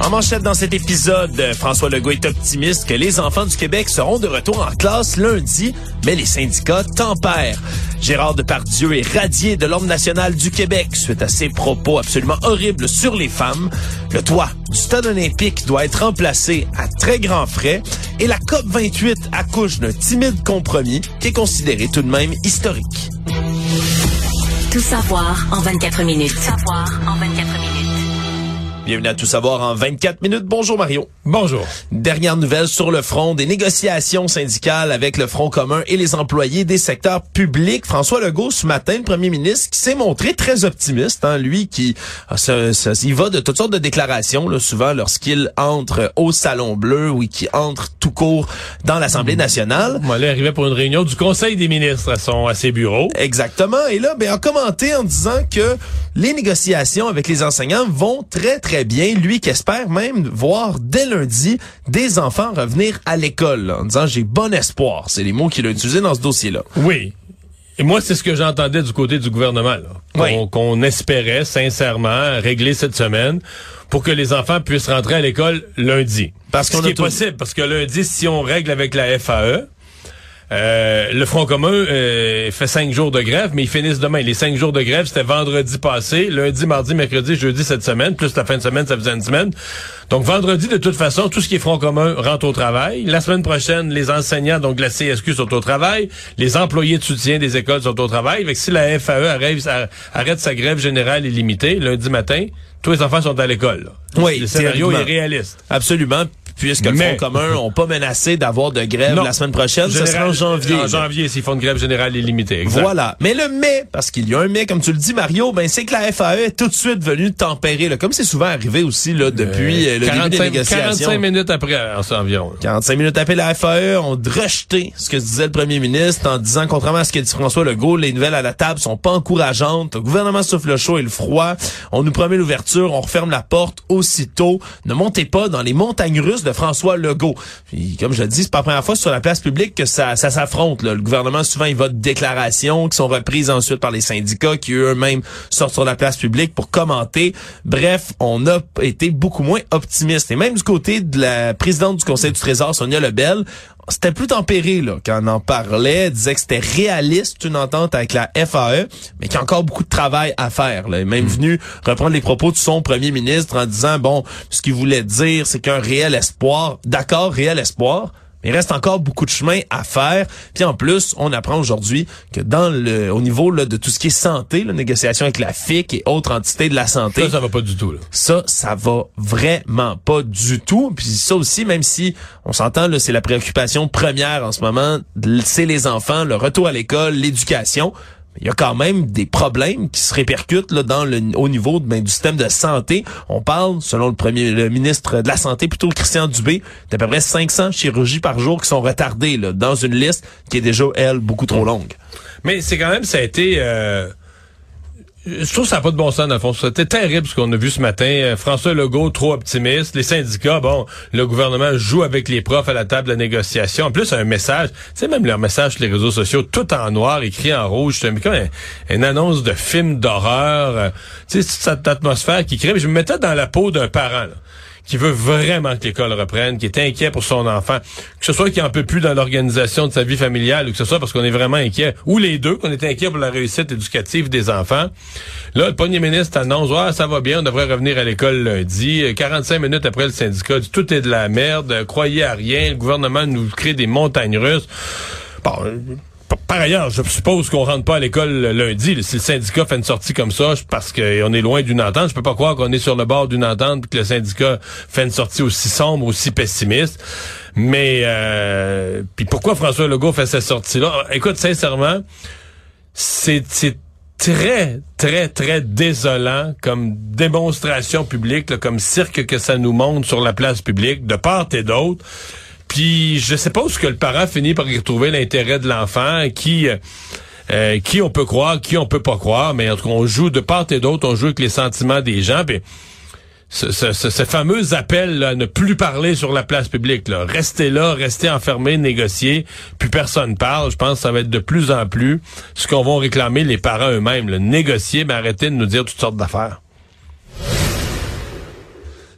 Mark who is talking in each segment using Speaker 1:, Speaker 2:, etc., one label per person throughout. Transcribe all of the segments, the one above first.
Speaker 1: En manchette dans cet épisode, François Legault est optimiste que les enfants du Québec seront de retour en classe lundi, mais les syndicats tempèrent. Gérard Depardieu est radié de l'Ordre national du Québec suite à ses propos absolument horribles sur les femmes. Le toit du stade olympique doit être remplacé à très grands frais et la COP 28 accouche d'un timide compromis qui est considéré tout de même historique.
Speaker 2: Tout savoir en 24 minutes. Tout savoir en 24 minutes.
Speaker 1: Bienvenue à Tout savoir en 24 minutes. Bonjour Mario.
Speaker 3: Bonjour.
Speaker 1: Dernière nouvelle sur le front des négociations syndicales avec le Front commun et les employés des secteurs publics. François Legault, ce matin, le premier ministre, qui s'est montré très optimiste. Hein, lui qui ça, il va de toutes sortes de déclarations, là, souvent lorsqu'il entre au Salon Bleu ou qui entre tout court dans l'Assemblée nationale.
Speaker 3: Moi, là, il arrivait pour une réunion du Conseil des ministres à, son, à ses bureaux.
Speaker 1: Exactement. Et là, ben, a commenté en disant que les négociations avec les enseignants vont très, très bien. Lui qui espère même voir dès lundi des enfants revenir à l'école, en disant j'ai bon espoir. C'est les mots qu'il a utilisés dans ce dossier-là.
Speaker 3: Oui. Et moi, c'est ce que j'entendais du côté du gouvernement, qu'on
Speaker 1: Oui.
Speaker 3: qu'on espérait sincèrement régler cette semaine pour que les enfants puissent rentrer à l'école lundi.
Speaker 1: Parce
Speaker 3: ce
Speaker 1: qu'on
Speaker 3: qui est
Speaker 1: tout-
Speaker 3: possible, parce que lundi, si on règle avec la FAE, euh, le Front commun euh, fait cinq jours de grève, mais ils finissent demain. Les cinq jours de grève, c'était vendredi passé, lundi, mardi, mercredi, jeudi cette semaine, plus la fin de semaine, ça faisait une semaine. Donc vendredi, de toute façon, tout ce qui est Front commun rentre au travail. La semaine prochaine, les enseignants, donc la CSQ, sont au travail. Les employés de soutien des écoles sont au travail. Fait que si la FAE arrête, arrête sa grève générale illimitée lundi matin, tous les enfants sont à l'école.
Speaker 1: Oui,
Speaker 3: le scénario est réaliste.
Speaker 1: Absolument. Puisque le Front commun n'ont pas menacé d'avoir de grève
Speaker 3: Non.
Speaker 1: la semaine prochaine, ce sera en janvier.
Speaker 3: En janvier, s'ils font une grève générale illimitée. Exact.
Speaker 1: Voilà. Mais le mais, parce qu'il y a un mais, comme tu le dis, Mario, ben c'est que la FAE est tout de suite venue tempérer, là, comme c'est souvent arrivé aussi là, depuis euh, le début des
Speaker 3: 45,
Speaker 1: négociations.
Speaker 3: 45 minutes après, en- environ.
Speaker 1: 45 minutes après la FAE ont rejeté ce que disait le premier ministre en disant, contrairement à ce que dit François Legault, les nouvelles à la table sont pas encourageantes. Le gouvernement souffle le chaud et le froid. On nous promet l'ouverture, on referme la porte aussitôt. Ne montez pas dans les montagnes russes François Legault. Puis, comme je le dis, c'est pas la première fois sur la place publique que ça, s'affronte. Le gouvernement, souvent, il va de déclarations qui sont reprises ensuite par les syndicats qui eux-mêmes sortent sur la place publique pour commenter. Bref, on a été beaucoup moins optimiste. Et même du côté de la présidente du Conseil du Trésor, Sonia Lebel, c'était plus tempéré là, quand on en parlait, disait que c'était réaliste une entente avec la FAE, mais qu'il y a encore beaucoup de travail à faire. Là. Elle est même venu reprendre les propos de son premier ministre en disant, bon, ce qu'il voulait dire, c'est qu'un réel espoir, d'accord, réel espoir, il reste encore beaucoup de chemin à faire. Puis en plus, on apprend aujourd'hui que dans le au niveau là, de tout ce qui est santé, la négociation avec la FIC et autres entités de la santé,
Speaker 3: Ça, ça va pas du tout. Là.
Speaker 1: ça, ça va vraiment pas du tout. Puis ça aussi, même si on s'entend, là, c'est la préoccupation première en ce moment, c'est les enfants, le retour à l'école, l'éducation. Il y a quand même des problèmes qui se répercutent là, dans le, au niveau ben, du système de santé. On parle, selon le premier le ministre de la Santé, plutôt Christian Dubé, d'à peu près 500 chirurgies par jour qui sont retardées là, dans une liste qui est déjà, elle, beaucoup trop longue.
Speaker 3: Mais c'est quand même, ça a été... euh, je trouve que ça n'a pas de bon sens, dans le fond. C'était terrible ce qu'on a vu ce matin. Euh, François Legault, trop optimiste. Les syndicats, bon, le gouvernement joue avec les profs à la table de négociation. En plus, un message, tu sais, même leur message sur les réseaux sociaux, tout en noir, écrit en rouge. C'est comme un- une annonce de film d'horreur. Euh, Tu sais, cette atmosphère qui crée. Je me mettais dans la peau d'un parent, qui veut vraiment que l'école reprenne, qui est inquiet pour son enfant, que ce soit qui en peut plus dans l'organisation de sa vie familiale, ou que ce soit parce qu'on est vraiment inquiet, ou les deux, qu'on est inquiet pour la réussite éducative des enfants. Là, le premier ministre annonce, ah, ça va bien, on devrait revenir à l'école lundi. Euh, 45 minutes après, le syndicat dit, tout est de la merde, euh, croyez à rien, le gouvernement nous crée des montagnes russes. Bon, euh, par- ailleurs, je suppose qu'on rentre pas à l'école le lundi. Si le syndicat fait une sortie comme ça, parce qu'on est loin d'une entente, je peux pas croire qu'on est sur le bord d'une entente et que le syndicat fait une sortie aussi sombre, aussi pessimiste. Mais euh, puis pourquoi François Legault fait cette sortie-là? Écoute, sincèrement, c'est très, très, très désolant comme démonstration publique, comme cirque que ça nous montre sur la place publique, de part et d'autre. Puis je sais pas où ce que le parent finit par y retrouver l'intérêt de l'enfant qui... euh, euh, qui on peut croire, qui on peut pas croire, mais en tout cas, on joue de part et d'autre, on joue avec les sentiments des gens. Puis, ce, ce, fameux appel à ne plus parler sur la place publique, là. restez là, restez enfermés, négocier, puis personne parle. Je pense que ça va être de plus en plus ce qu'on vont réclamer les parents eux-mêmes, négocier, mais arrêtez de nous dire toutes sortes d'affaires.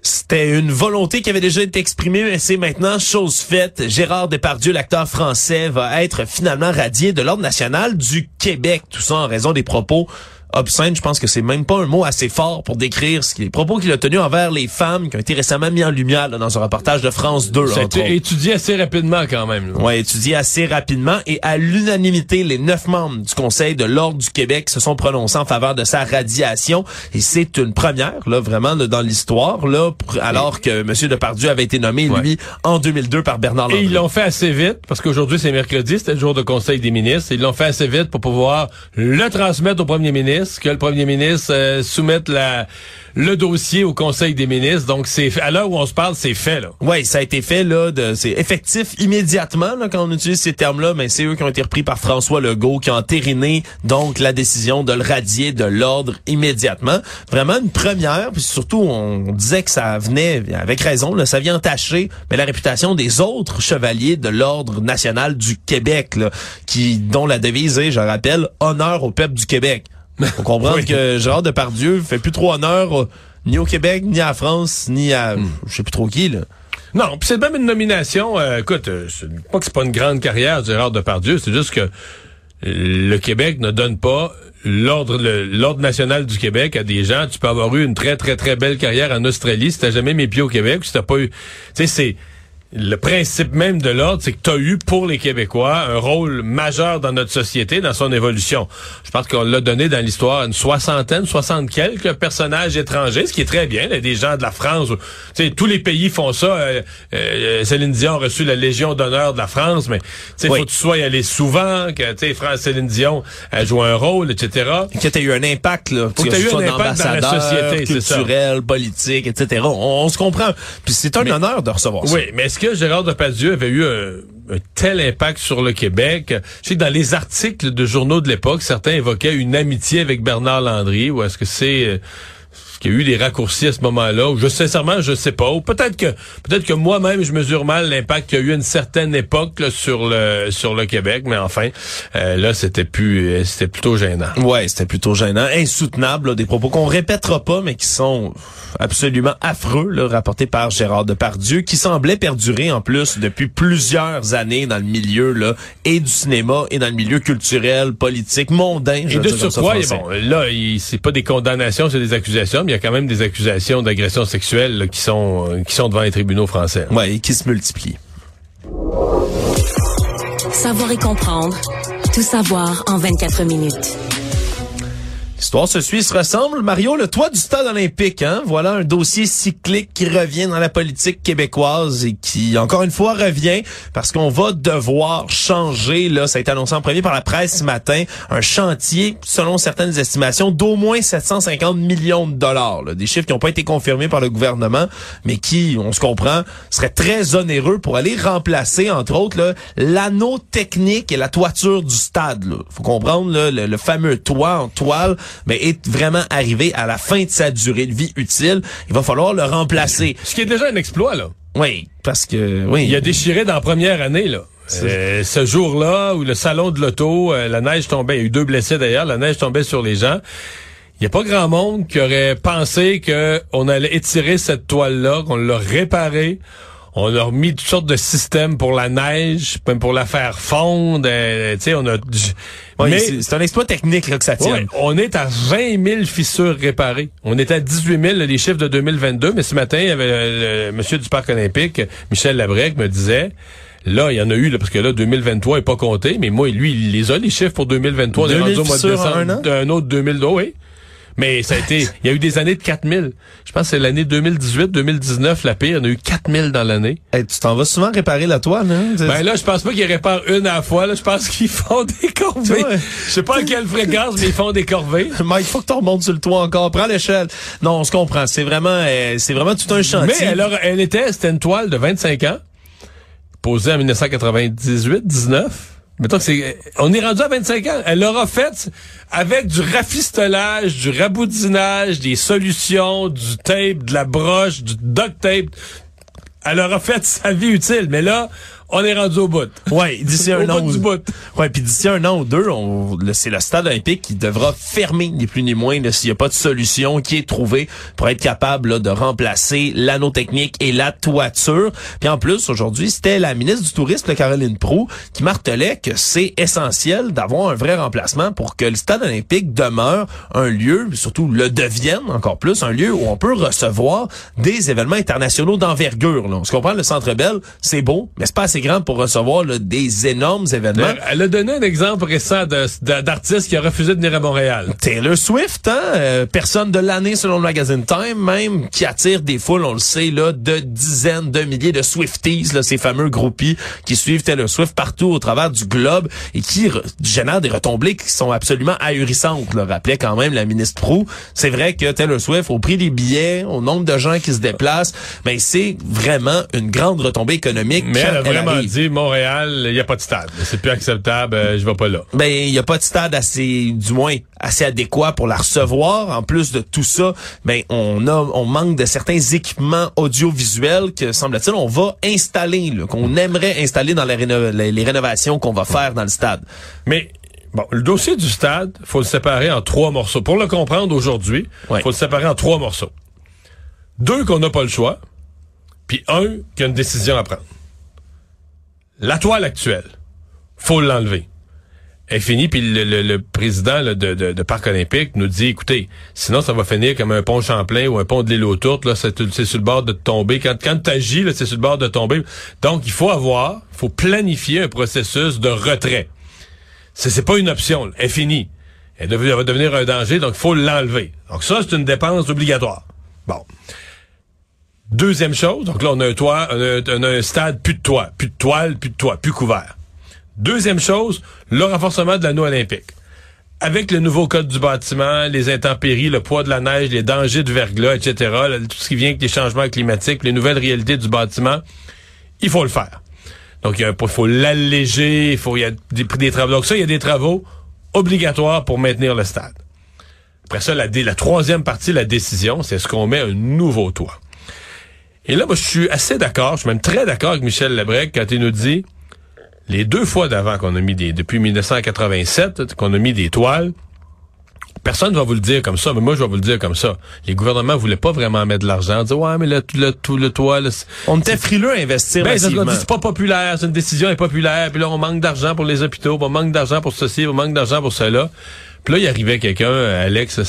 Speaker 1: C'était une volonté qui avait déjà été exprimée, mais c'est maintenant chose faite. Gérard Depardieu, l'acteur français, va être finalement radié de l'Ordre national du Québec. Tout ça en raison des propos obscène, je pense que c'est même pas un mot assez fort pour décrire ce qui, les propos qu'il a tenus envers les femmes qui ont été récemment mis en lumière dans un reportage de France 2.
Speaker 3: Ça a été étudié assez rapidement quand même.
Speaker 1: Oui, étudié assez rapidement et à l'unanimité, les neuf membres du Conseil de l'Ordre du Québec se sont prononcés en faveur de sa radiation et c'est une première, là, vraiment, dans l'histoire, là, alors que M. Depardieu avait été nommé, lui, en 2002 par Bernard Landry.
Speaker 3: Et ils l'ont fait assez vite, parce qu'aujourd'hui, c'est mercredi, c'était le jour de Conseil des ministres, ils l'ont fait assez vite pour pouvoir le transmettre au premier ministre que le premier ministre euh, soumette la, le dossier au Conseil des ministres. Donc, c'est à l'heure où on se parle, c'est fait. là.
Speaker 1: Oui, ça a été fait. là. C'est effectif immédiatement là, quand on utilise ces termes-là, mais c'est eux qui ont été repris par François Legault, qui ont entériné donc la décision de le radier de l'ordre immédiatement. Vraiment une première, puis surtout, on disait que ça venait, avec raison, là, ça vient entacher la réputation des autres chevaliers de l'ordre national du Québec, là, qui dont la devise est, je rappelle, honneur au peuple du Québec. Faut comprendre que Gérard Depardieu fait plus trop honneur ni au Québec, ni à la France, ni à hmm. je sais plus trop qui là.
Speaker 3: Non, puis c'est même une nomination. Euh, écoute, euh, pas que c'est pas une grande carrière Gérard Depardieu, c'est juste que le Québec ne donne pas l'ordre l'ordre national du Québec à des gens. Tu peux avoir eu une très très très belle carrière en Australie si t'as jamais mis pieds au Québec, si t'as pas eu. Tu sais, c'est le principe même de l'ordre, c'est que tu as eu pour les Québécois un rôle majeur dans notre société, dans son évolution. Je pense qu'on l'a donné dans l'histoire une soixantaine, soixante quelques personnages étrangers, ce qui est très bien. Là, des gens de la France, sais, tous les pays font ça. Euh, euh, Céline Dion a reçu la Légion d'honneur de la France, mais il faut que tu sois allé souvent, que tu France Céline Dion a joué un rôle, etc.
Speaker 1: que tu eu un impact, là.
Speaker 3: que tu eu un impact dans la société,
Speaker 1: culturel, politique, etc. On, se comprend. Puis c'est un honneur de recevoir
Speaker 3: ça. Oui, mais que Gérard Depardieu avait eu un, tel impact sur le Québec? Je sais que dans les articles de journaux de l'époque, certains évoquaient une amitié avec Bernard Landry, ou est-ce que c'est... Qu'il y a eu des raccourcis à ce moment-là, ou je sincèrement je sais pas, ou peut-être que peut-être que moi-même je mesure mal l'impact qu'il y a eu à une certaine époque sur le sur le Québec, mais enfin euh, là c'était plus euh, c'était plutôt gênant.
Speaker 1: Ouais, c'était plutôt gênant, insoutenable, des propos qu'on répétera pas, mais qui sont absolument affreux, là, rapportés par Gérard Depardieu, qui semblait perdurer en plus depuis plusieurs années dans le milieu là et du cinéma et dans le milieu culturel, politique, mondain.
Speaker 3: Et de surcroît, bon, là, c'est pas des condamnations, c'est des accusations il y a quand même des accusations d'agression sexuelle qui sont euh, qui sont devant les tribunaux français.
Speaker 1: Oui, et qui se multiplient.
Speaker 2: Savoir et comprendre. Tout savoir en 24 minutes.
Speaker 1: L'histoire se suit, se ressemble. Mario, le toit du stade olympique, hein? Voilà un dossier cyclique qui revient dans la politique québécoise et qui, encore une fois, revient parce qu'on va devoir changer, là, ça a été annoncé en premier par la presse ce matin, un chantier, selon certaines estimations, d'au moins 750 millions de dollars. Des chiffres qui n'ont pas été confirmés par le gouvernement, mais qui, on se comprend, seraient très onéreux pour aller remplacer, entre autres, l'anneau technique et la toiture du stade. Là. faut comprendre le, le fameux toit en toile mais est vraiment arrivé à la fin de sa durée de vie utile. Il va falloir le remplacer.
Speaker 3: Ce qui est déjà un exploit, là.
Speaker 1: Oui, parce que oui.
Speaker 3: Il a déchiré dans la première année, là. Euh, ce jour-là où le salon de l'auto, euh, la neige tombait, il y a eu deux blessés d'ailleurs, la neige tombait sur les gens. Il n'y a pas grand monde qui aurait pensé qu'on allait étirer cette toile-là, qu'on l'a réparée. On a mis toutes sortes de systèmes pour la neige, même pour la faire fondre. Euh, tu sais, on a.
Speaker 1: mais c'est un exploit technique là, que ça tient.
Speaker 3: on est à 20 000 fissures réparées. On est à 18 000 les chiffres de 2022, mais ce matin, il y avait le, monsieur du parc olympique, Michel Labrec, me disait. Là, il y en a eu, là, parce que là, 2023 est pas compté, mais moi, lui, il les a, les chiffres pour 2023. On est rendu au mois de décembre. Un, autre 2000, oui. Mais ça a été, il y a eu des années de 4000. Je pense que c'est l'année 2018, 2019, la pire. Il y en a eu 4000 dans l'année.
Speaker 1: tu t'en vas souvent réparer la toile, hein?
Speaker 3: Ben là, je pense pas qu'ils réparent une à la fois, là. Je pense qu'ils font des corvées. Je sais pas à quelle fréquence, mais ils font des corvées.
Speaker 1: Mais il faut que tu remontes sur le toit encore. Prends l'échelle. Non, on se comprend. C'est vraiment, euh, c'est vraiment tout un chantier.
Speaker 3: Mais alors, elle était, c'était une toile de 25 ans, posée en 1998, 19. Mettons que c'est, on est rendu à 25 ans. Elle l'aura fait avec du rafistolage, du raboudinage, des solutions, du tape, de la broche, du duct tape. Elle aura fait sa vie utile. Mais là, on est rendu au bout.
Speaker 1: Ouais, d'ici un an.
Speaker 3: bout
Speaker 1: ou-
Speaker 3: du bout.
Speaker 1: Ouais, puis d'ici un an ou deux, on, c'est le stade olympique qui devra fermer, ni plus ni moins, s'il n'y a pas de solution qui est trouvée pour être capable là, de remplacer l'anneau technique et la toiture. Puis en plus, aujourd'hui, c'était la ministre du Tourisme, Caroline Proux, qui martelait que c'est essentiel d'avoir un vrai remplacement pour que le stade olympique demeure un lieu, surtout le devienne encore plus, un lieu où on peut recevoir des événements internationaux d'envergure. On se comprend, le Centre Bell, c'est beau, mais c'est pas assez pour recevoir là, des énormes événements.
Speaker 3: Elle, elle a donné un exemple récent d'artiste qui a refusé de venir à Montréal.
Speaker 1: Taylor Swift, hein? euh, personne de l'année selon le magazine Time, même, qui attire des foules, on le sait, là, de dizaines de milliers de Swifties, là, ces fameux groupies qui suivent Taylor Swift partout au travers du globe et qui re- génèrent des retombées qui sont absolument ahurissantes, le rappelait quand même la ministre Prou. C'est vrai que Taylor Swift, au prix des billets, au nombre de gens qui se déplacent, mais c'est vraiment une grande retombée économique.
Speaker 3: Mais
Speaker 1: quand
Speaker 3: elle a vraiment
Speaker 1: arrive.
Speaker 3: dit, Montréal, il n'y a pas de stade. C'est plus acceptable, euh, je vais pas là.
Speaker 1: Ben, il y a pas de stade assez, du moins, assez adéquat pour la recevoir. En plus de tout ça, ben, on a, on manque de certains équipements audiovisuels que, semble-t-il, on va installer, qu'on aimerait installer dans les, réno- les- les rénovations qu'on va faire dans le stade.
Speaker 3: Mais bon, le dossier du stade, faut le séparer en trois morceaux. Pour le comprendre aujourd'hui,
Speaker 1: Ouais.
Speaker 3: faut le séparer en trois morceaux. Deux qu'on n'a pas le choix, puis un qui a une décision à prendre. La toile actuelle, faut l'enlever. Elle est finie, puis le, président de, de, de Parc olympique nous dit, écoutez, sinon ça va finir comme un pont Champlain ou un pont de l'île aux Tourtes, là, c'est sur le bord de tomber. Quand, quand t'agis, là, c'est sur le bord de tomber. Donc, il faut avoir, faut planifier un processus de retrait. C'est, c'est pas une option. Elle est finie. Elle, elle va devenir un danger, donc il faut l'enlever. Donc ça, c'est une dépense obligatoire. Bon. Deuxième chose, donc là, on a un toit, on a, un stade, plus de toit, plus de toile, plus de toit, plus couvert. Deuxième chose, le renforcement de l'anneau olympique. Avec le nouveau code du bâtiment, les intempéries, le poids de la neige, les dangers de verglas, etc., tout ce qui vient avec les changements climatiques, les nouvelles réalités du bâtiment, il faut le faire. Donc, il faut l'alléger, il faut, y a des, travaux. Donc ça, il y a des travaux obligatoires pour maintenir le stade. Après ça, la, la troisième partie, la décision, c'est est-ce qu'on met un nouveau toit? Et là, moi, je suis assez d'accord, je suis même très d'accord avec Michel Lebrec quand il nous dit, les deux fois d'avant qu'on a mis des, depuis 1987, qu'on a mis des toiles, personne va vous le dire comme ça, mais moi, je vais vous le dire comme ça. Les gouvernements voulaient pas vraiment mettre de l'argent, dire, ouais, mais le, le, tout le toit, c'est-
Speaker 1: On était frileux à investir
Speaker 3: ben, c'est pas populaire, c'est une décision impopulaire, puis là, on manque d'argent pour les hôpitaux, on manque d'argent pour ceci, on manque d'argent pour cela. Puis là, il arrivait quelqu'un, Alex,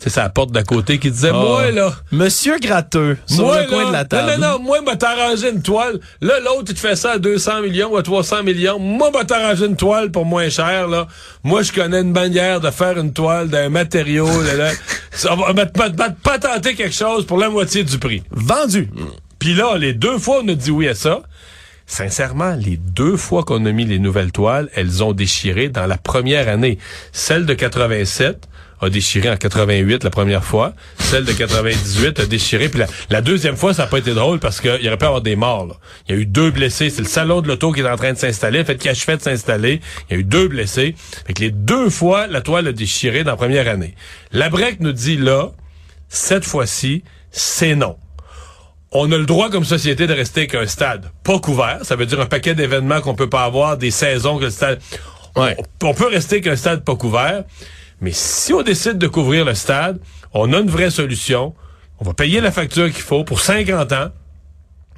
Speaker 3: c'est sa porte d'à côté, qui disait, moi, là,
Speaker 1: Monsieur Gratteux, sur
Speaker 3: moi,
Speaker 1: le coin
Speaker 3: là,
Speaker 1: de la table.
Speaker 3: Non, non, non, moi, m'a t'arrangé une toile. Là, l'autre, il te fait ça à 200 millions ou à 300 millions. Moi, m'a t'arrangé une toile pour moins cher, là. Moi, je connais une manière de faire une toile d'un matériau, là, là. Ça va patenter quelque chose pour la moitié du prix.
Speaker 1: Vendu.
Speaker 3: Puis là, les deux fois, on a dit oui à ça. Sincèrement, les deux fois qu'on a mis les nouvelles toiles, elles ont déchiré dans la première année. Celle de 87 a déchiré en 88 la première fois. Celle de 98 a déchiré. Puis la, la deuxième fois, ça n'a pas été drôle parce qu'il y aurait pu avoir des morts. là. Il y a eu deux blessés. C'est le salon de l'auto qui est en train de s'installer. Fait qu'il achevait de s'installer. Il y a eu deux blessés. Fait que les deux fois, la toile a déchiré dans la première année. La break nous dit là, cette fois-ci, c'est non on a le droit comme société de rester qu'un stade pas couvert. Ça veut dire un paquet d'événements qu'on peut pas avoir, des saisons que le stade...
Speaker 1: Ouais.
Speaker 3: On, on peut rester qu'un stade pas couvert, mais si on décide de couvrir le stade, on a une vraie solution. On va payer la facture qu'il faut pour 50 ans.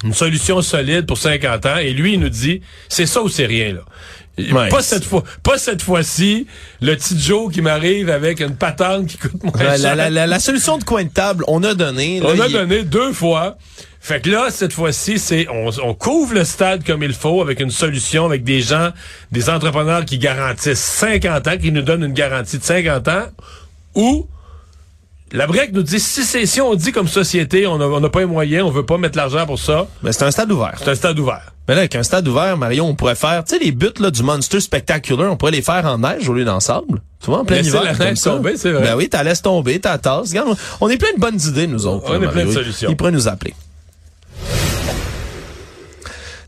Speaker 3: Une solution solide pour 50 ans. Et lui, il nous dit, c'est ça ou c'est rien, là. Pas cette fois, pas cette fois-ci, le petit Joe qui m'arrive avec une patente qui coûte moins
Speaker 1: La,
Speaker 3: cher.
Speaker 1: la, la, la solution de coin de table, on a donné. là,
Speaker 3: On a
Speaker 1: il-
Speaker 3: donné deux fois. Fait que là, cette fois-ci, c'est on, on couvre le stade comme il faut avec une solution, avec des gens, des entrepreneurs qui garantissent 50 ans, qui nous donnent une garantie de 50 ans, ou la BREC nous dit si c'est si on dit comme société, on n'a pas les moyens, on veut pas mettre l'argent pour ça,
Speaker 1: Ben, c'est un stade ouvert.
Speaker 3: c'est un stade ouvert.
Speaker 1: Mais là, avec un stade ouvert, Marion, on pourrait faire, tu sais, les buts là, du Monster Spectacular, on pourrait les faire en neige au lieu d'en sable. Tu vois, en plein
Speaker 3: Laisser
Speaker 1: hiver.
Speaker 3: la
Speaker 1: comme ça.
Speaker 3: tomber, c'est vrai.
Speaker 1: Ben oui, t'as laisse tomber, t'as tasse. Regarde, on- est plein de bonnes idées, nous autres.
Speaker 3: On
Speaker 1: là,
Speaker 3: est plein de solutions.
Speaker 1: Il pourrait nous appeler.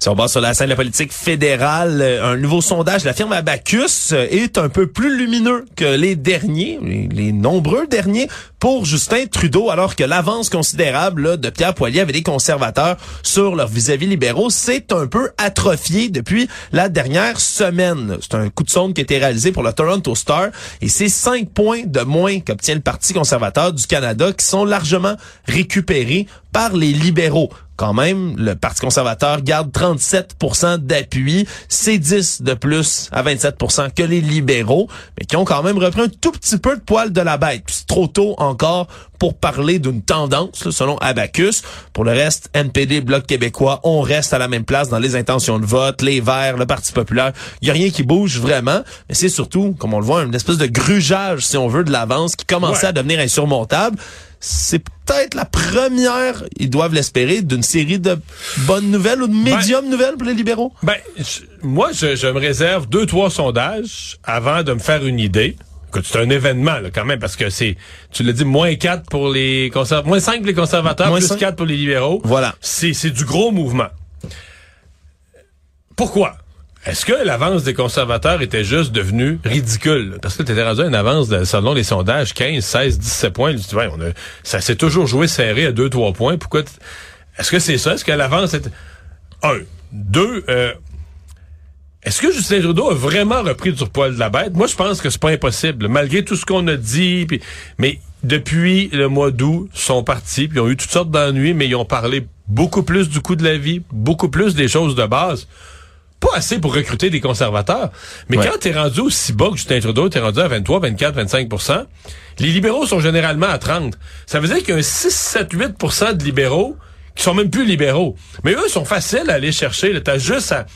Speaker 1: Si on va sur la scène de la politique fédérale, euh, un nouveau sondage de la firme Abacus euh, est un peu plus lumineux que les derniers, les, nombreux derniers, pour Justin Trudeau, alors que l'avance considérable de Pierre Poilier avec des conservateurs sur leurs vis-à-vis libéraux s'est un peu atrophié depuis la dernière semaine. C'est un coup de sonde qui a été réalisé pour le Toronto Star et c'est cinq points de moins qu'obtient le Parti conservateur du Canada qui sont largement récupérés par les libéraux. Quand même, le Parti conservateur garde 37% d'appui. C'est 10 de plus à 27% que les libéraux, mais qui ont quand même repris un tout petit peu de poil de la bête. C'est trop tôt encore pour parler d'une tendance, selon Abacus. Pour le reste, NPD, Bloc québécois, on reste à la même place dans les intentions de vote, les Verts, le Parti populaire. Il y a rien qui bouge vraiment, mais c'est surtout, comme on le voit, une espèce de grugeage, si on veut, de l'avance qui commençait à devenir insurmontable c'est peut-être la première, ils doivent l'espérer, d'une série de bonnes nouvelles ou de médium nouvelles pour les libéraux?
Speaker 3: Ben, moi, je, je, me réserve deux, trois sondages avant de me faire une idée. C'est un événement, là, quand même, parce que c'est, tu l'as dit, moins 4 pour les conservateurs, moins 5 pour les conservateurs, moins plus 5. 4 pour les libéraux.
Speaker 1: Voilà.
Speaker 3: C'est, c'est du gros mouvement. Pourquoi? Est-ce que l'avance des conservateurs était juste devenue ridicule? Parce que tu étais rendu à une avance, de, selon les sondages, 15, 16, 17 points. Tu ouais, on a, ça s'est toujours joué serré à 2, 3 points. Pourquoi? Est-ce que c'est ça? Est-ce que l'avance est... Un. Deux, euh, est-ce que Justin Trudeau a vraiment repris du poil de la bête? Moi, je pense que c'est pas impossible, malgré tout ce qu'on a dit. Mais depuis le mois d'août, sont partis, puis ils ont eu toutes sortes d'ennuis, mais ils ont parlé beaucoup plus du coût de la vie, beaucoup plus des choses de base pas assez pour recruter des conservateurs. Mais ouais. quand t'es rendu aussi bas que Justin Trudeau, t'es rendu à 23, 24, 25% les libéraux sont généralement à 30. Ça veut dire qu'il y a un 6, 7, 8% de libéraux qui sont même plus libéraux. Mais eux sont faciles à aller chercher. T'as juste à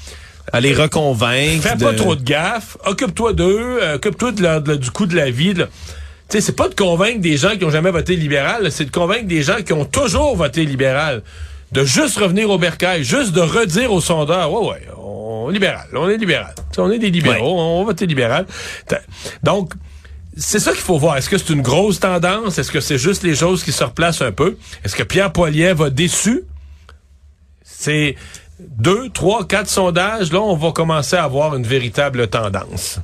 Speaker 1: à les reconvaincre.
Speaker 3: Fais
Speaker 1: de...
Speaker 3: pas trop de gaffe. Occupe-toi d'eux. Euh, Occupe-toi de, du coût de la vie. Tu sais, c'est pas de convaincre des gens qui ont jamais voté libéral, c'est de convaincre des gens qui ont toujours voté libéral. De juste revenir au bercail, juste de redire aux sondeurs, ouais, ouais, on est libéral, on est libéral. T'sais, on est des libéraux, ouais. on va voter libéral. Donc, c'est ça qu'il faut voir. Est-ce que c'est une grosse tendance? Est-ce que c'est juste les choses qui se replacent un peu? Est-ce que Pierre Poilievre va déçu? C'est deux, trois, quatre sondages. Là, on va commencer à avoir une véritable tendance.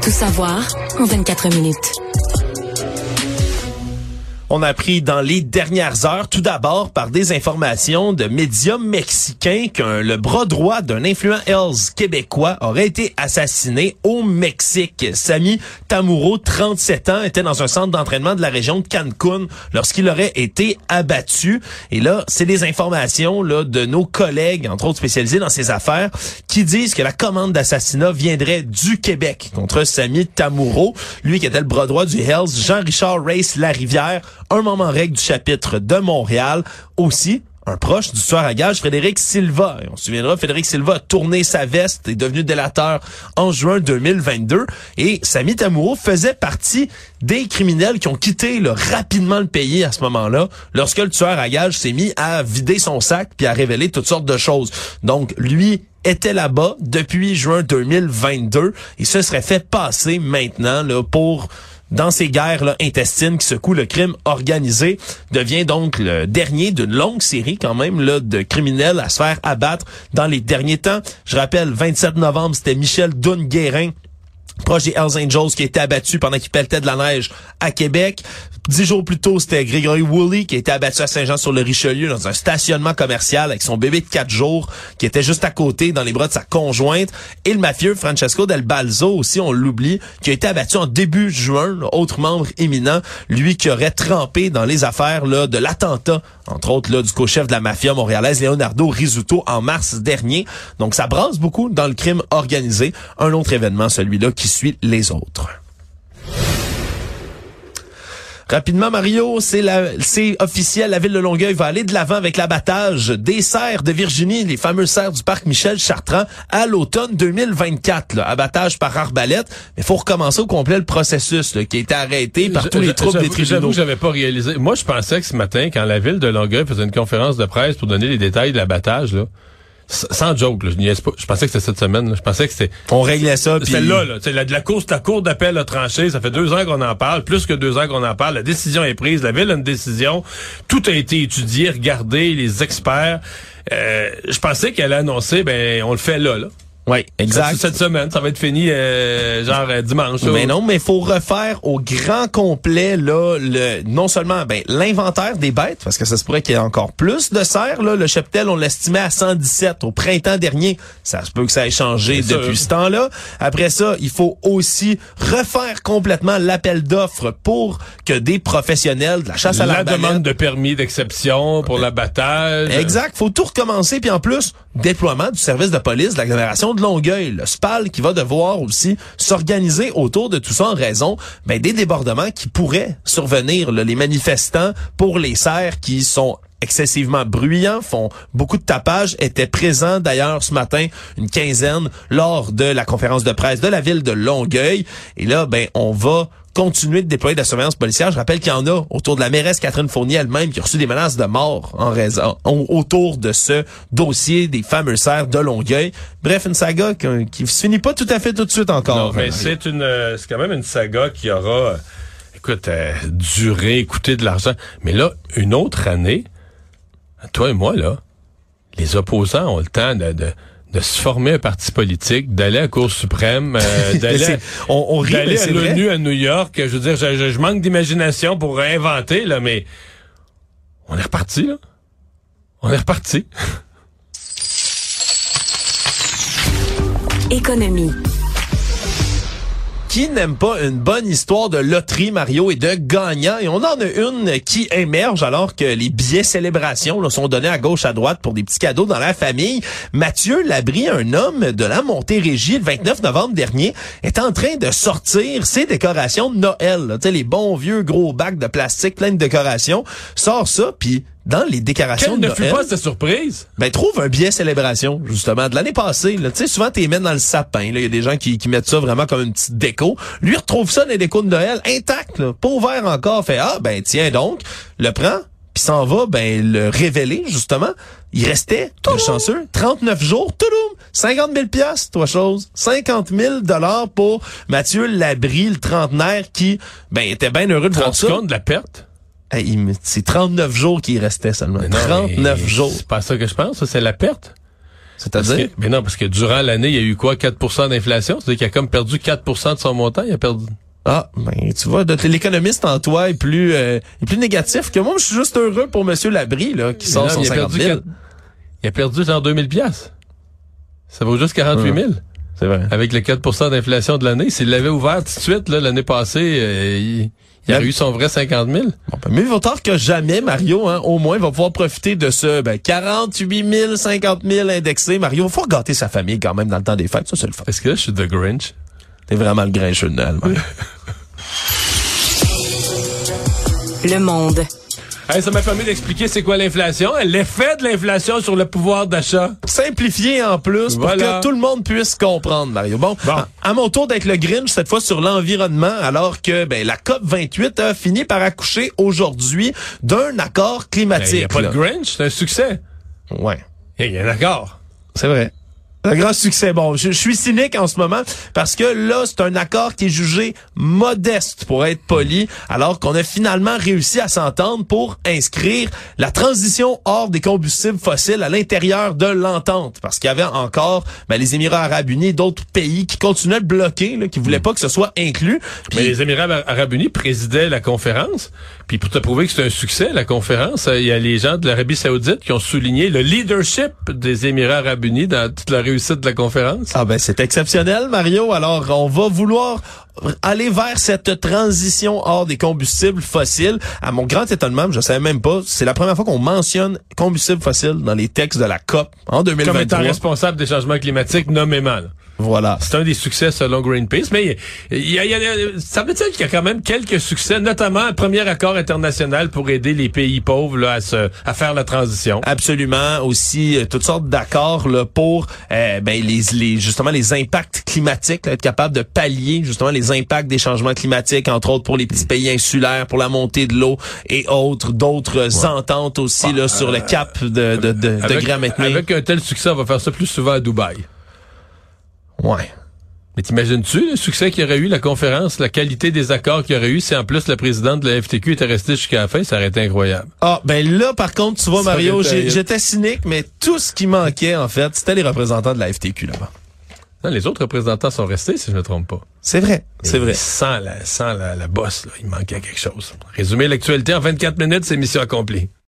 Speaker 2: Tout savoir en 24 minutes.
Speaker 1: On a appris dans les dernières heures, tout d'abord par des informations de médias mexicains, que le bras droit d'un influent Hells québécois aurait été assassiné au Mexique. Sami Tamuro, 37 ans, était dans un centre d'entraînement de la région de Cancun lorsqu'il aurait été abattu. Et là, c'est des informations là de nos collègues, entre autres spécialisés dans ces affaires, qui disent que la commande d'assassinat viendrait du Québec contre Sami Tamuro, lui qui était le bras droit du Hells, Jean-Richard Race Larivière, un moment règle du chapitre de Montréal. Aussi, un proche du tueur à gage, Frédéric Silva. Et on se souviendra, Frédéric Silva a tourné sa veste, est devenu délateur en juin 2022. Et Sami Tamouro faisait partie des criminels qui ont quitté rapidement le pays à ce moment-là, lorsque le tueur à gage s'est mis à vider son sac puis à révéler toutes sortes de choses. Donc, lui était là-bas depuis juin 2022 et se serait fait passer maintenant là, pour dans ces guerres là, intestines qui secouent le crime organisé, devient donc le dernier d'une longue série quand même là, de criminels à se faire abattre dans les derniers temps. Je rappelle, 27 novembre, c'était Michel Dunguerin proche des Hells Angels qui a été abattu pendant qu'il pelletait de la neige à Québec. Dix jours plus tôt, c'était Grégory Woolley qui a été abattu à Saint-Jean-sur-le-Richelieu dans un stationnement commercial avec son bébé de quatre jours qui était juste à côté dans les bras de sa conjointe. Et le mafieux Francesco Del Balzo aussi, on l'oublie, qui a été abattu en début juin, autre membre éminent, lui qui aurait trempé dans les affaires là, de l'attentat, entre autres là, du co-chef de la mafia montréalaise, Leonardo Rizzuto, en mars dernier. Donc ça brasse beaucoup dans le crime organisé. Un autre événement, celui-là, qui suit les autres. Rapidement, Mario, c'est c'est officiel. La ville de Longueuil va aller de l'avant avec l'abattage des cerfs de Virginie, les fameux cerfs du parc Michel Chartrand, à l'automne 2024. Là. Abattage par arbalète. Mais il faut recommencer au complet le processus là, qui a été arrêté par je, tous les troupes des tribunaux.
Speaker 3: J'avais pas réalisé. Moi, je pensais que ce matin, quand la ville de Longueuil faisait une conférence de presse pour donner les détails de l'abattage, là, Sans joke, là, je, niaise pas. je pensais que c'était cette semaine. là. Je pensais que c'était
Speaker 1: On réglait ça. puis-
Speaker 3: c'est là, là. La, la course, la cour d'appel a tranché. Ça fait deux ans qu'on en parle, plus que deux ans qu'on en parle. La décision est prise. La ville a une décision. Tout a été étudié, regardé, les experts. Euh, je pensais qu'elle allait annoncer, ben, on le fait là, là.
Speaker 1: Oui, exact.
Speaker 3: Cette semaine, ça va être fini, euh, genre euh, dimanche.
Speaker 1: Mais non, mais il faut refaire au grand complet là, le, non seulement ben, l'inventaire des bêtes, parce que ça se pourrait qu'il y ait encore plus de cerfs. Là. Le cheptel, on l'estimait à 117 au printemps dernier. Ça se peut que ça ait changé depuis
Speaker 3: sûr.
Speaker 1: ce temps-là. Après ça, il faut aussi refaire complètement l'appel d'offres pour que des professionnels de la chasse à
Speaker 3: la
Speaker 1: l'arbalète
Speaker 3: demande de permis d'exception pour l'abattage.
Speaker 1: Exact. Faut tout recommencer. Puis en plus, déploiement du service de police de l'agglomération de Longueuil. Le SPAL qui va devoir aussi s'organiser autour de tout ça en raison ben, des débordements qui pourraient survenir. Les manifestants pour les serres qui sont excessivement bruyants, font beaucoup de tapage, étaient présents d'ailleurs ce matin, une quinzaine, lors de la conférence de presse de la ville de Longueuil. Et là, ben, on va continuer de déployer de la surveillance policière. Je rappelle qu'il y en a autour de la mairesse Catherine Fournier elle-même qui a reçu des menaces de mort en raison au- autour de ce dossier des fameux serres de Longueuil. Bref, une saga qui, qui se finit pas tout à fait tout de suite encore.
Speaker 3: Non, mais c'est une, euh, c'est quand même une saga qui aura, euh, écoute, euh, duré, coûté de l'argent. Mais là, une autre année, toi et moi, là, les opposants ont le temps de, de, de se former un parti politique, d'aller à la Cour suprême, euh, d'aller
Speaker 1: on, on rit,
Speaker 3: à l'ONU à New York. Je veux dire, je, je- je manque d'imagination pour inventer, là, mais on est reparti, là. On est reparti.
Speaker 2: Économie.
Speaker 1: Qui n'aime pas une bonne histoire de loterie, Mario, et de gagnants? Et on en a une qui émerge alors que les billets célébrations là, sont donnés à gauche, à droite pour des petits cadeaux dans la famille. Mathieu Labrie, un homme de la Montérégie, le 29 novembre dernier, est en train de sortir ses décorations de Noël. là. Les bons vieux gros bacs de plastique plein de décorations. Sort ça, puis dans les décorations
Speaker 3: Quelle
Speaker 1: de
Speaker 3: ne fut
Speaker 1: Noël...
Speaker 3: pas cette surprise?
Speaker 1: Ben, trouve un billet célébration, justement, de l'année passée. Tu sais, souvent, t'es mets dans le sapin. Il y a des gens qui, qui mettent ça vraiment comme une petite déco. Lui, retrouve ça dans les décos de Noël, intact, là, pas ouvert encore. Fait, ah, ben, tiens donc, le prend, puis s'en va, ben, le révéler, justement. Il restait, le chanceux, 39 jours, toudoum, 50 000 piastres, toi chose. 50 000 dollars pour Mathieu Labrie, le trentenaire, qui, ben, était bien heureux de voir ça.
Speaker 3: de la perte?
Speaker 1: C'est 39 jours qu'il restait seulement.
Speaker 3: Non,
Speaker 1: 39
Speaker 3: mais
Speaker 1: jours.
Speaker 3: C'est pas ça que je pense, c'est la perte.
Speaker 1: C'est-à-dire?
Speaker 3: mais non, parce que durant l'année, il y a eu quoi? 4% d'inflation? C'est-à-dire qu'il a comme perdu 4% de son montant. Il a perdu.
Speaker 1: Ah, ben tu vois, l'économiste en toi est plus euh, est plus négatif que moi. Je suis juste heureux pour Monsieur Labrie là, qui sort
Speaker 3: non,
Speaker 1: son
Speaker 3: il, a
Speaker 1: 50
Speaker 3: perdu
Speaker 1: 000.
Speaker 3: quatre- il a perdu genre 2000 pièces. Ça vaut juste 48 000.
Speaker 1: C'est vrai.
Speaker 3: Avec le 4% d'inflation de l'année. S'il l'avait ouvert tout de suite, là, l'année passée, euh, il, il
Speaker 1: Mais-
Speaker 3: eu son vrai 50 000.
Speaker 1: Bon, ben, mieux vaut tard que jamais, Mario. Hein, au moins, il va pouvoir profiter de ce ben, 48 000, 50 000 indexé. Mario, il va falloir gâter sa famille quand même dans le temps des fêtes. Ça, c'est le fun.
Speaker 3: Est-ce que là, je suis The Grinch?
Speaker 1: T'es vraiment le grincheux de Noël.
Speaker 2: Le monde.
Speaker 3: Hey, ça m'a permis d'expliquer c'est quoi l'inflation, l'effet de l'inflation sur le pouvoir d'achat.
Speaker 1: Simplifié en plus pour que tout le monde puisse comprendre, Mario. Bon,
Speaker 3: Bon.
Speaker 1: À, à mon tour d'être le Grinch, cette fois sur l'environnement, alors que ben, la COP 28 a fini par accoucher aujourd'hui d'un accord
Speaker 3: Ben, Il
Speaker 1: climatique.
Speaker 3: a pas de
Speaker 1: là.
Speaker 3: Grinch, c'est un succès.
Speaker 1: Ouais.
Speaker 3: Il y a un accord.
Speaker 1: C'est vrai. Un grand succès. Bon, je, je suis cynique en ce moment parce que là, c'est un accord qui est jugé modeste pour être poli, alors qu'on a finalement réussi à s'entendre pour inscrire la transition hors des combustibles fossiles à l'intérieur de l'entente. Parce qu'il y avait encore ben, les Émirats arabes unis et d'autres pays qui continuaient de bloquer, là, qui voulaient pas que ce soit inclus.
Speaker 3: Mais les Émirats arabes unis présidaient la conférence. Puis pour te prouver que c'est un succès, la conférence, il y a les gens de l'Arabie saoudite qui ont souligné le leadership des Émirats arabes unis dans toute la réussite de la conférence?
Speaker 1: Ah ben c'est exceptionnel Mario. Alors on va vouloir aller vers cette transition hors des combustibles fossiles. À mon grand étonnement, je savais même pas, c'est la première fois qu'on mentionne combustibles fossiles dans les textes de la COP en
Speaker 3: Comme étant
Speaker 1: 2023.
Speaker 3: responsable des changements climatiques nommément. Là.
Speaker 1: Voilà.
Speaker 3: C'est un des succès selon Greenpeace, mais il y a, il y a, ça veut dire qu'il y a quand même quelques succès, notamment un premier accord international pour aider les pays pauvres là, à, se, à faire la transition.
Speaker 1: Absolument. Aussi, euh, toutes sortes d'accords là, pour euh, ben, les, les, justement les impacts climatiques, là, être capable de pallier justement les impacts des changements climatiques, entre autres pour les petits pays insulaires, pour la montée de l'eau et autres, d'autres ententes aussi là, sur le cap de, de, de,
Speaker 3: avec,
Speaker 1: maintenir.
Speaker 3: avec un tel succès, on va faire ça plus souvent à Dubaï.
Speaker 1: Ouais.
Speaker 3: Mais t'imagines-tu le succès qu'il y aurait eu, la conférence, la qualité des accords qu'il y aurait eu, si en plus la présidente de la FTQ était restée jusqu'à la fin, ça aurait été incroyable.
Speaker 1: Ah, ben là, par contre, tu vois,
Speaker 3: Ça
Speaker 1: Mario, j'étais cynique, mais tout ce qui manquait, en fait, c'était les représentants de la FTQ là-bas.
Speaker 3: Non, les autres représentants sont restés, si je ne me trompe pas.
Speaker 1: C'est vrai, c'est vrai.
Speaker 3: Sans la, sans la, la bosse, là, il manquait quelque chose. Résumer l'actualité en 24 minutes, c'est mission accomplie.